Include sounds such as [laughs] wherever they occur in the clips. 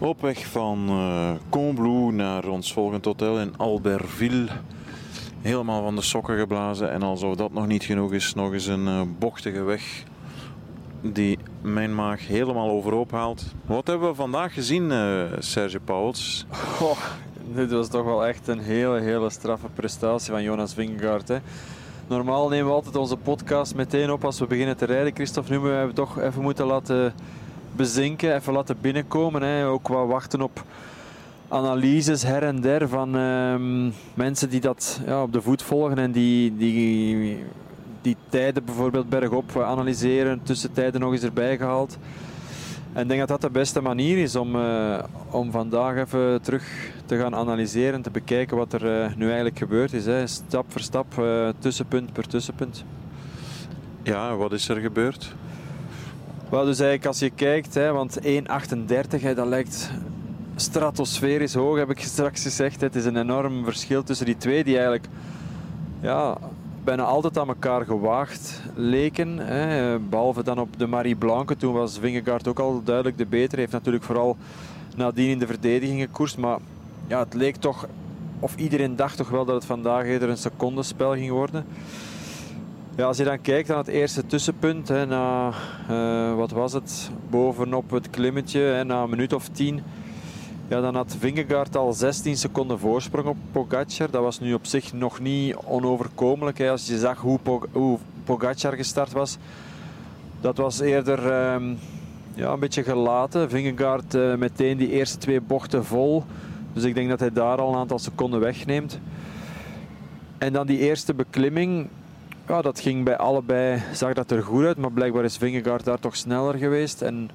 Op weg van uh, Combloux naar ons volgend hotel in Albertville. Helemaal van de sokken geblazen. En alsof dat nog niet genoeg is, nog eens een uh, bochtige weg die mijn maag helemaal overhoop haalt. Wat hebben we vandaag gezien, uh, Serge Pauls? Oh, dit was toch wel echt een hele, hele straffe prestatie van Jonas Vingegaard. Hè. Normaal nemen we altijd onze podcast meteen op als we beginnen te rijden. Christophe, nu hebben we toch even moeten laten bezinken, even laten binnenkomen. Hè. Ook wat wachten op analyses her en der van uh, mensen die dat ja, op de voet volgen en die, die, die tijden bijvoorbeeld bergop analyseren, tussentijden nog eens erbij gehaald. En ik denk dat dat de beste manier is om, uh, om vandaag even terug te gaan analyseren, te bekijken wat er uh, nu eigenlijk gebeurd is. Hè. Stap voor stap, uh, tussenpunt per tussenpunt. Ja, wat is er gebeurd? Wel, dus eigenlijk als je kijkt, hè, want 1,38, dat lijkt stratosferisch hoog, heb ik straks gezegd. Het is een enorm verschil tussen die twee die eigenlijk ja, bijna altijd aan elkaar gewaagd leken. Hè. Behalve dan op de Marie Blanque. Toen was Vingegaard ook al duidelijk de betere. Heeft natuurlijk vooral nadien in de verdediging gekoerst. Maar ja, het leek toch, of iedereen dacht toch wel dat het vandaag eerder een secondenspel ging worden. Ja, als je dan kijkt naar het eerste tussenpunt, na, uh, wat was het, bovenop het klimmetje, na een minuut of tien, ja, dan had Vingegaard al 16 seconden voorsprong op Pogacar. Dat was nu op zich nog niet onoverkomelijk. Hè. Als je zag hoe, hoe Pogacar gestart was, dat was eerder uh, ja, een beetje gelaten. Vingegaard uh, meteen die eerste twee bochten vol. Dus ik denk dat hij daar al een aantal seconden wegneemt. En dan die eerste beklimming, ja, dat ging bij allebei, zag dat er goed uit, maar blijkbaar is Vingegaard daar toch sneller geweest. En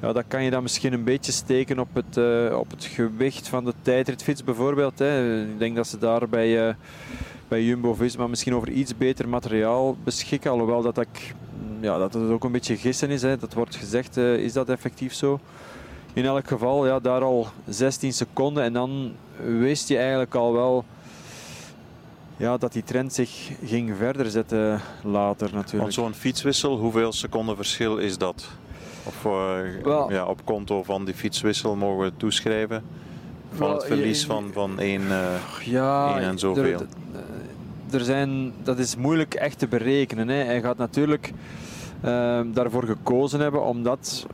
ja, dat kan je dan misschien een beetje steken op het, uh, op het gewicht van de tijdritfiets bijvoorbeeld. Hè. Ik denk dat ze daar bij, uh, bij Jumbo-Visma misschien over iets beter materiaal beschikken. Alhoewel dat, ja, dat het ook een beetje gissen is. Hè. Dat wordt gezegd, uh, is dat effectief zo? In elk geval, ja, daar al 16 seconden en dan wist je eigenlijk al wel ja, dat die trend zich ging verder zetten later natuurlijk. Want zo'n fietswissel, hoeveel seconden verschil is dat? Of uh, well, ja, op konto van die fietswissel mogen we toeschrijven? Van well, het verlies je, van, van één, uh, ja, één en zoveel? Er, er zijn, dat is moeilijk echt te berekenen. Hè. Hij gaat natuurlijk daarvoor gekozen hebben omdat,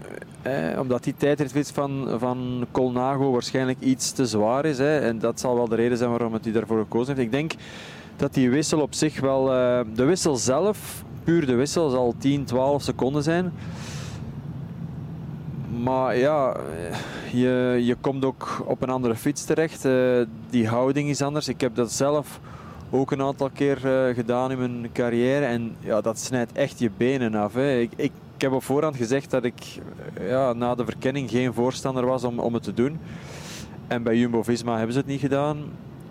eh, omdat die tijdritfiets van, van Colnago waarschijnlijk iets te zwaar is. Hè. En dat zal wel de reden zijn waarom hij daarvoor gekozen heeft. Ik denk dat die wissel op zich wel... Uh, de wissel zelf, puur de wissel, zal 10, 12 seconden zijn. Maar ja, je, je komt ook op een andere fiets terecht. Die houding is anders. Ik heb dat zelf ook een aantal keer uh, gedaan in mijn carrière. En ja, dat snijdt echt je benen af. Hè. Ik, ik, heb op voorhand gezegd dat ik ja, na de verkenning geen voorstander was om, om het te doen. En bij Jumbo-Visma hebben ze het niet gedaan.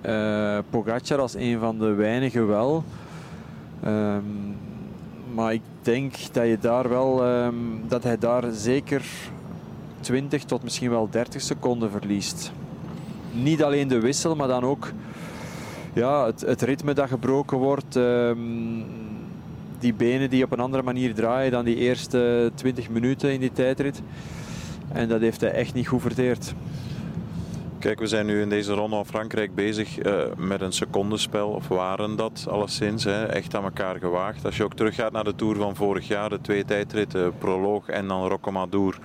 Uh, Pogacar als een van de weinigen wel. Um, maar ik denk dat, je daar wel, um, dat hij daar zeker 20 tot misschien wel 30 seconden verliest. Niet alleen de wissel, maar dan ook ja, het, het ritme dat gebroken wordt. Um, die benen die op een andere manier draaien dan die eerste 20 minuten in die tijdrit. En dat heeft hij echt niet goed verteerd. Kijk, we zijn nu in deze ronde van Frankrijk bezig uh, met een secondenspel, of waren dat alleszins, hè, echt aan elkaar gewaagd. Als je ook teruggaat naar de Tour van vorig jaar, de twee tijdritten, Proloog en dan Rocamadour.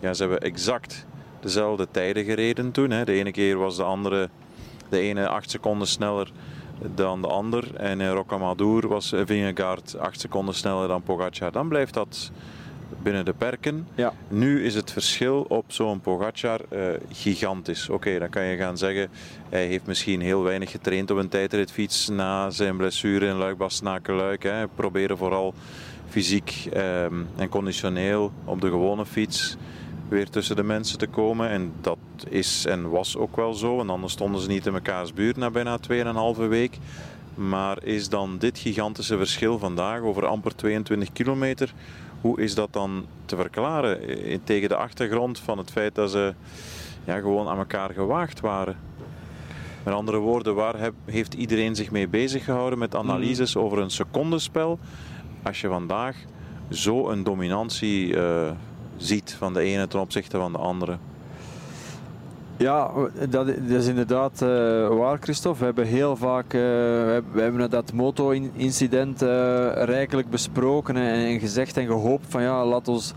Ja, ze hebben exact dezelfde tijden gereden toen. Hè. De ene keer was de andere, de ene acht seconden sneller dan de ander. En in Rocamadour was Vingegaard acht seconden sneller dan Pogacar. Dan blijft dat binnen de perken. Ja. Nu is het verschil op zo'n Pogacar uh, gigantisch. Oké, okay, dan kan je gaan zeggen, hij heeft misschien heel weinig getraind op een tijdritfiets na zijn blessure in Luik-Bastenaken-Luik. Proberen vooral fysiek um, en conditioneel op de gewone fiets weer tussen de mensen te komen. En dat is en was ook wel zo. En anders stonden ze niet in mekaars buurt na bijna 2,5 week. Maar is dan dit gigantische verschil vandaag over amper 22 kilometer hoe is dat dan te verklaren tegen de achtergrond van het feit dat ze ja, gewoon aan elkaar gewaagd waren? Met andere woorden, waar heb, heeft iedereen zich mee bezig gehouden met analyses mm. over een secondenspel? Als je vandaag zo een dominantie uh, ziet van de ene ten opzichte van de andere. Ja, dat, is inderdaad uh, waar, Christophe. We hebben heel vaak uh, we hebben dat moto-incident uh, rijkelijk besproken en, gezegd en gehoopt van ja, laat ons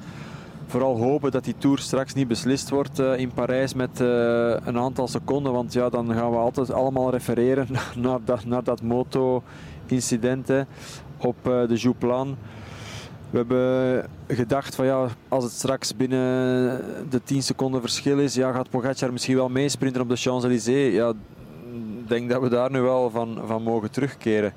vooral hopen dat die Tour straks niet beslist wordt in Parijs met een aantal seconden. Want ja, dan gaan we altijd allemaal refereren [laughs] naar dat, naar dat moto-incident op de Jouplan. We hebben gedacht van ja, als het straks binnen de 10 seconden verschil is, ja, gaat Pogacar misschien wel meesprinten op de Champs-Élysées. Ja, ik denk dat we daar nu wel van, van mogen terugkeren.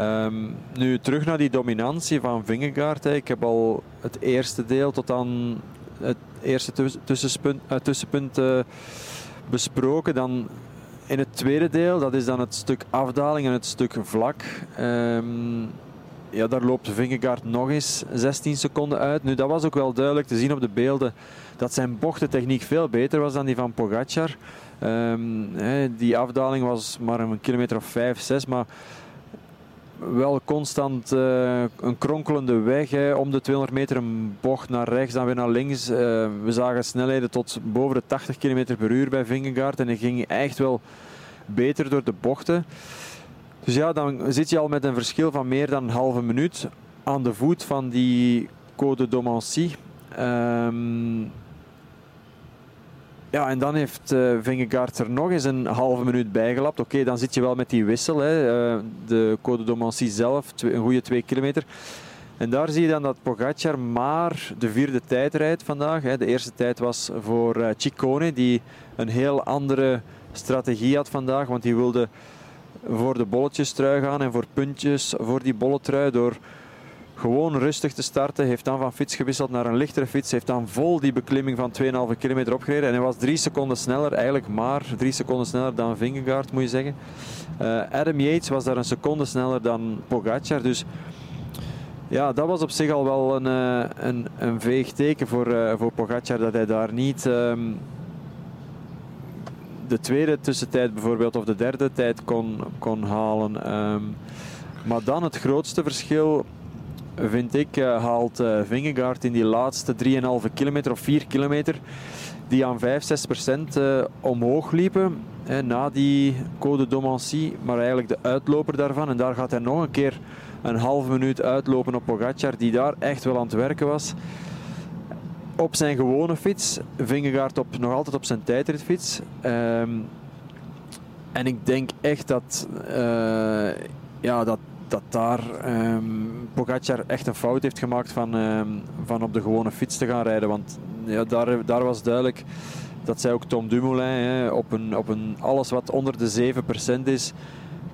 Um, nu terug naar die dominantie van Vingegaard. Ik heb al het eerste deel tot aan het eerste tussenpunt, uh, tussenpunt uh, besproken. Dan in het tweede deel, dat is dan het stuk afdaling en het stuk vlak. Um, ja, daar loopt Vingegaard nog eens 16 seconden uit. Nu, dat was ook wel duidelijk te zien op de beelden dat zijn bochtentechniek veel beter was dan die van Pogacar. Um, die afdaling was maar een kilometer of 5, 6, maar wel constant uh, een kronkelende weg. Om de 200 meter een bocht naar rechts, dan weer naar links. Uh, we zagen snelheden tot boven de 80 km per uur bij Vingegaard en hij ging echt wel beter door de bochten. Dus ja, dan zit je al met een verschil van meer dan een halve minuut aan de voet van die Code d'Omancy. Um, ja, en dan heeft uh, Vingegaard er nog eens een halve minuut bijgelapt. Oké, dan zit je wel met die wissel. Hè. Uh, de Code d'Omancy zelf, een goede twee kilometer. En daar zie je dan dat Pogacar maar de vierde tijd rijdt vandaag. Hè. De eerste tijd was voor uh, Ciccone, die een heel andere strategie had vandaag. Want die wilde voor de bolletjes trui gaan en voor puntjes voor die bolletrui door gewoon rustig te starten. Heeft dan van fiets gewisseld naar een lichtere fiets. Heeft dan vol die beklimming van 2,5 kilometer opgereden. En hij was drie seconden sneller, eigenlijk maar drie seconden sneller dan Vingegaard moet je zeggen. Uh, Adam Yates was daar een seconde sneller dan Pogacar. Dus ja, dat was op zich al wel een, uh, een, een veeg teken voor, uh, voor Pogacar dat hij daar niet... Um, de tweede tussentijd bijvoorbeeld of de derde tijd kon, kon halen. Um, maar dan het grootste verschil vind ik uh, haalt uh, Vingegaard in die laatste 3,5 kilometer of 4 kilometer die aan 5, 6 procent uh, omhoog liepen na die Code d'Omancy, maar eigenlijk de uitloper daarvan. En daar gaat hij nog een keer een halve minuut uitlopen op Pogacar, die daar echt wel aan het werken was op zijn gewone fiets. Vingegaard op, nog altijd op zijn tijdritfiets. Um, en ik denk echt dat, uh, ja, dat, dat daar um, Pogacar echt een fout heeft gemaakt van, um, van op de gewone fiets te gaan rijden. Want ja, daar, daar was duidelijk, dat zei ook Tom Dumoulin, hè, op, een, op een, alles wat onder de 7% is,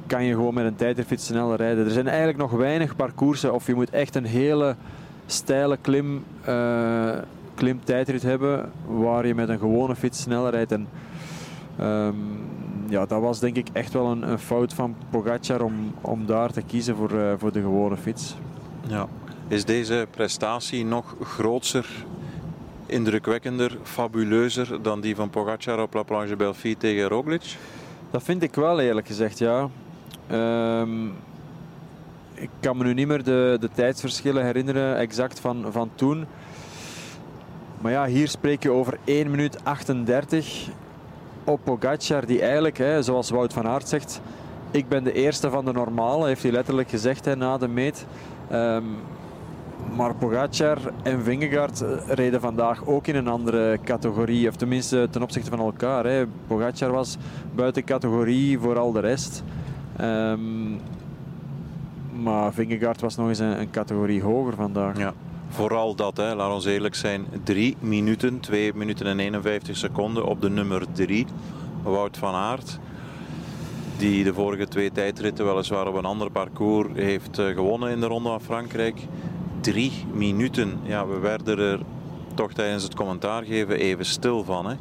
kan je gewoon met een tijdritfiets sneller rijden. Er zijn eigenlijk nog weinig parcoursen of je moet echt een hele steile klim uh, klimtijdrit hebben waar je met een gewone fiets sneller rijdt. En, um, ja, dat was denk ik echt wel een, een, fout van Pogacar om, om daar te kiezen voor, uh, voor de gewone fiets. Ja. Is deze prestatie nog grootser, indrukwekkender, fabuleuzer dan die van Pogacar op La Planche Belfi tegen Roglic? Dat vind ik wel eerlijk gezegd, ja. Um, ik kan me nu niet meer de, de tijdsverschillen herinneren exact van, van toen. Maar ja, hier spreek je over 1 minuut 38 op Pogacar, die eigenlijk, hè, zoals Wout van Aert zegt, ik ben de eerste van de normale, heeft hij letterlijk gezegd hè, na de meet. Um, maar Pogacar en Vingegaard reden vandaag ook in een andere categorie, of tenminste ten opzichte van elkaar. Hè. Pogacar was buiten categorie voor al de rest. Um, maar Vingegaard was nog eens een, een categorie hoger vandaag. Ja. Vooral dat, hè, laat ons eerlijk zijn, drie minuten, 2 minuten en 51 seconden op de nummer 3, Wout van Aert. Die de vorige twee tijdritten weliswaar op een ander parcours heeft uh, gewonnen in de Ronde van Frankrijk. Drie minuten. Ja, we werden er toch tijdens het commentaar geven even stil van. Hè?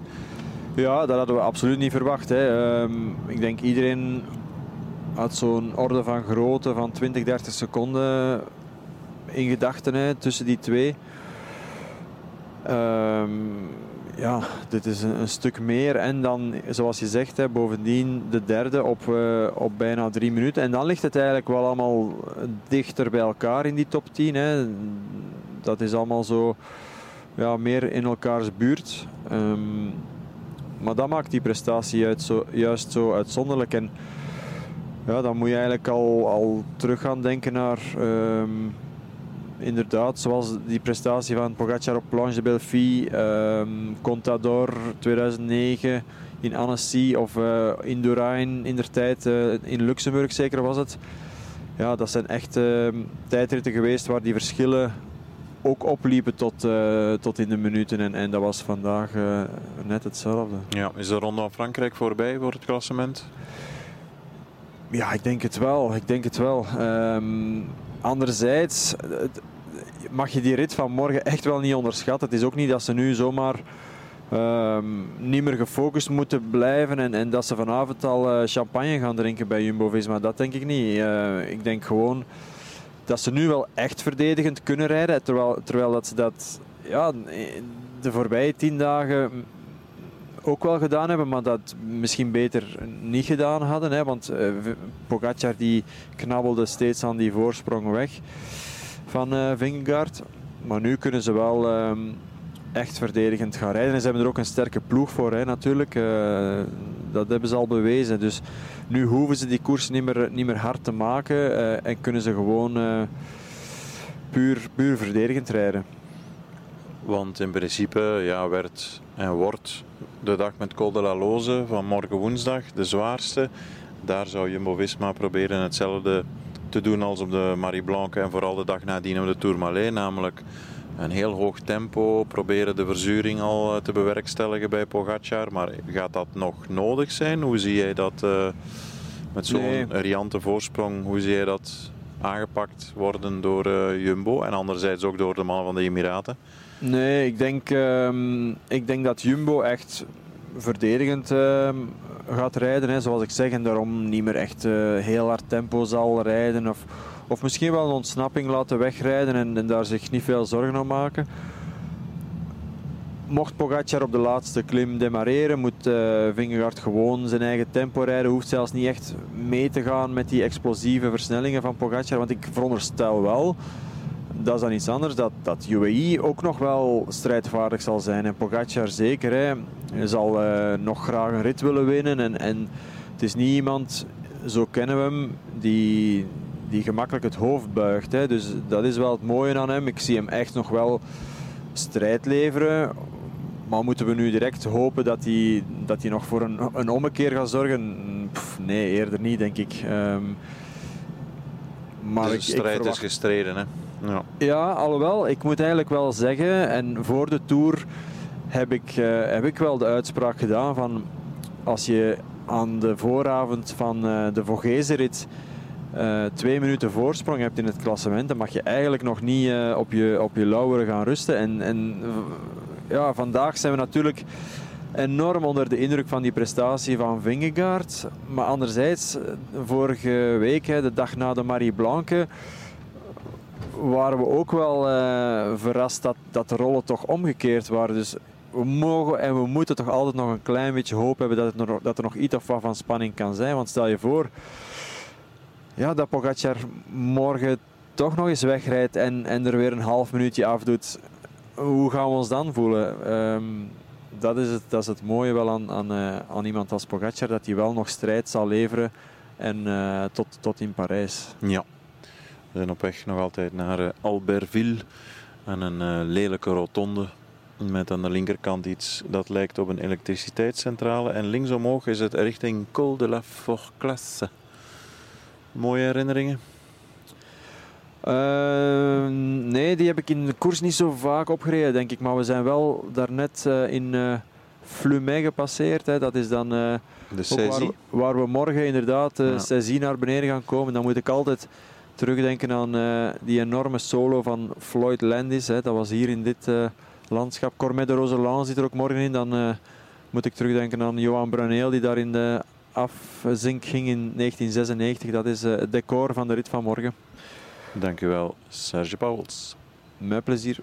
Ja, dat hadden we absoluut niet verwacht. Hè. Um, ik denk iedereen had zo'n orde van grootte van 20, 30 seconden in gedachten tussen die twee. Um, ja, dit is een, stuk meer. En dan, zoals je zegt, hè, bovendien de derde op, uh, op bijna drie minuten. En dan ligt het eigenlijk wel allemaal dichter bij elkaar in die top 10. Hè. Dat is allemaal zo ja, meer in elkaars buurt. Um, maar dat maakt die prestatie juist zo, juist zo uitzonderlijk. En ja, dan moet je eigenlijk al, al terug gaan denken naar... ehm, inderdaad, zoals die prestatie van Pogacar op Planche de Belfi, ehm, Contador 2009 in Annecy of eh, in Dourain in der tijd, eh, in Luxemburg zeker was het. Ja, dat zijn echt ehm, tijdritten geweest waar die verschillen ook opliepen tot, eh, tot in de minuten. En, en dat was vandaag net hetzelfde. Ja, is de Ronde van Frankrijk voorbij voor het klassement? Ja, ik denk het wel. Ik denk het wel. Ehm, anderzijds mag je die rit van morgen echt wel niet onderschatten. Het is ook niet dat ze nu zomaar ehm, niet meer gefocust moeten blijven en, en dat ze vanavond al eh, champagne gaan drinken bij Jumbo-Visma. Dat denk ik niet. Eh, ik denk gewoon dat ze nu wel echt verdedigend kunnen rijden, terwijl, terwijl dat ze dat ja, de voorbije tien dagen ook wel gedaan hebben, maar dat misschien beter niet gedaan hadden. Hè, want V- Pogacar die knabbelde steeds aan die voorsprong weg van eh Vingegaard. Maar nu kunnen ze wel ehm, echt verdedigend gaan rijden. En ze hebben er ook een sterke ploeg voor, hè, natuurlijk. Eh, dat hebben ze al bewezen. Dus nu hoeven ze die koers niet meer, niet meer hard te maken en kunnen ze gewoon puur, puur verdedigend rijden. Want in principe ja, werd en wordt de dag met Col de la Loze van morgen woensdag de zwaarste. Daar zou Jumbo-Visma proberen hetzelfde te doen als op de Marie Blanque en vooral de dag nadien op de Tourmalet. Namelijk een heel hoog tempo, proberen de verzuring al eh, te bewerkstelligen bij Pogacar. Maar gaat dat nog nodig zijn? Hoe zie jij dat eh, met zo'n Nee. riante voorsprong? Hoe zie jij dat aangepakt worden door eh, Jumbo en anderzijds ook door de mannen van de Emiraten? Nee, ik denk, ehm, ik denk dat Jumbo echt verdedigend ehm, gaat rijden. Hè, zoals ik zeg. En daarom niet meer echt eh, heel hard tempo zal rijden. Of, of misschien wel een ontsnapping laten wegrijden en, en daar zich niet veel zorgen om maken. Mocht Pogacar op de laatste klim demareren, moet eh Vingegaard gewoon zijn eigen tempo rijden. Hoeft zelfs niet echt mee te gaan met die explosieve versnellingen van Pogacar. Want ik veronderstel wel dat is dan iets anders, dat, dat UAE ook nog wel strijdvaardig zal zijn. En Pogacar zeker. Hè. Hij zal eh, nog graag een rit willen winnen. En, en het is niet iemand, zo kennen we hem, die, die gemakkelijk het hoofd buigt. Hè. Dus dat is wel het mooie aan hem. Ik zie hem echt nog wel strijd leveren. Maar moeten we nu direct hopen dat hij, dat hij nog voor een, een ommekeer gaat zorgen? Pff, nee, eerder niet, denk ik. Ehm, maar ik- ik strijd is gestreden. Hè? Ja. ja, alhoewel, ik moet eigenlijk wel zeggen, en voor de Tour heb ik, eh, heb ik wel de uitspraak gedaan van als je aan de vooravond van eh, de Vogezenrit eh, twee minuten voorsprong hebt in het klassement, dan mag je eigenlijk nog niet op, je, op je lauweren gaan rusten. En, en ja, vandaag zijn we natuurlijk enorm onder de indruk van die prestatie van Vingegaard. Maar anderzijds, vorige week, de dag na de Marie Blanque, waren we ook wel eh, verrast dat, dat de rollen toch omgekeerd waren. Dus we mogen en we moeten toch altijd nog een klein beetje hoop hebben dat, het nog, dat er nog iets of wat van spanning kan zijn. Want stel je voor ja, dat Pogacar morgen toch nog eens wegrijdt en, en er weer een half minuutje afdoet. Hoe gaan we ons dan voelen? Ehm, dat, is het, dat is het mooie wel aan, aan, eh, aan iemand als Pogacar, dat hij wel nog strijd zal leveren en, eh, tot, tot in Parijs. ja. We zijn op weg nog altijd naar eh, Albertville. En een eh, lelijke rotonde. Met aan de linkerkant iets dat lijkt op een elektriciteitscentrale. En linksomhoog is het richting Col de la Forclasse. Mooie herinneringen. Eh, nee, die heb ik in de koers niet zo vaak opgereden, denk ik. Maar we zijn wel daarnet eh in eh Flumet gepasseerd. Hè. Dat is dan De waar, waar we morgen inderdaad uh, Ja. naar beneden gaan komen. Dan moet ik altijd terugdenken aan eh, die enorme solo van Floyd Landis. Hè. Dat was hier in dit eh, landschap. Cormet de Roseland zit er ook morgen in. Dan eh, moet ik terugdenken aan Johan Bruneel die daar in de afzink ging in 1996. Dat is het decor van de rit van morgen. Dankjewel, Serge Pauwels. Met plezier.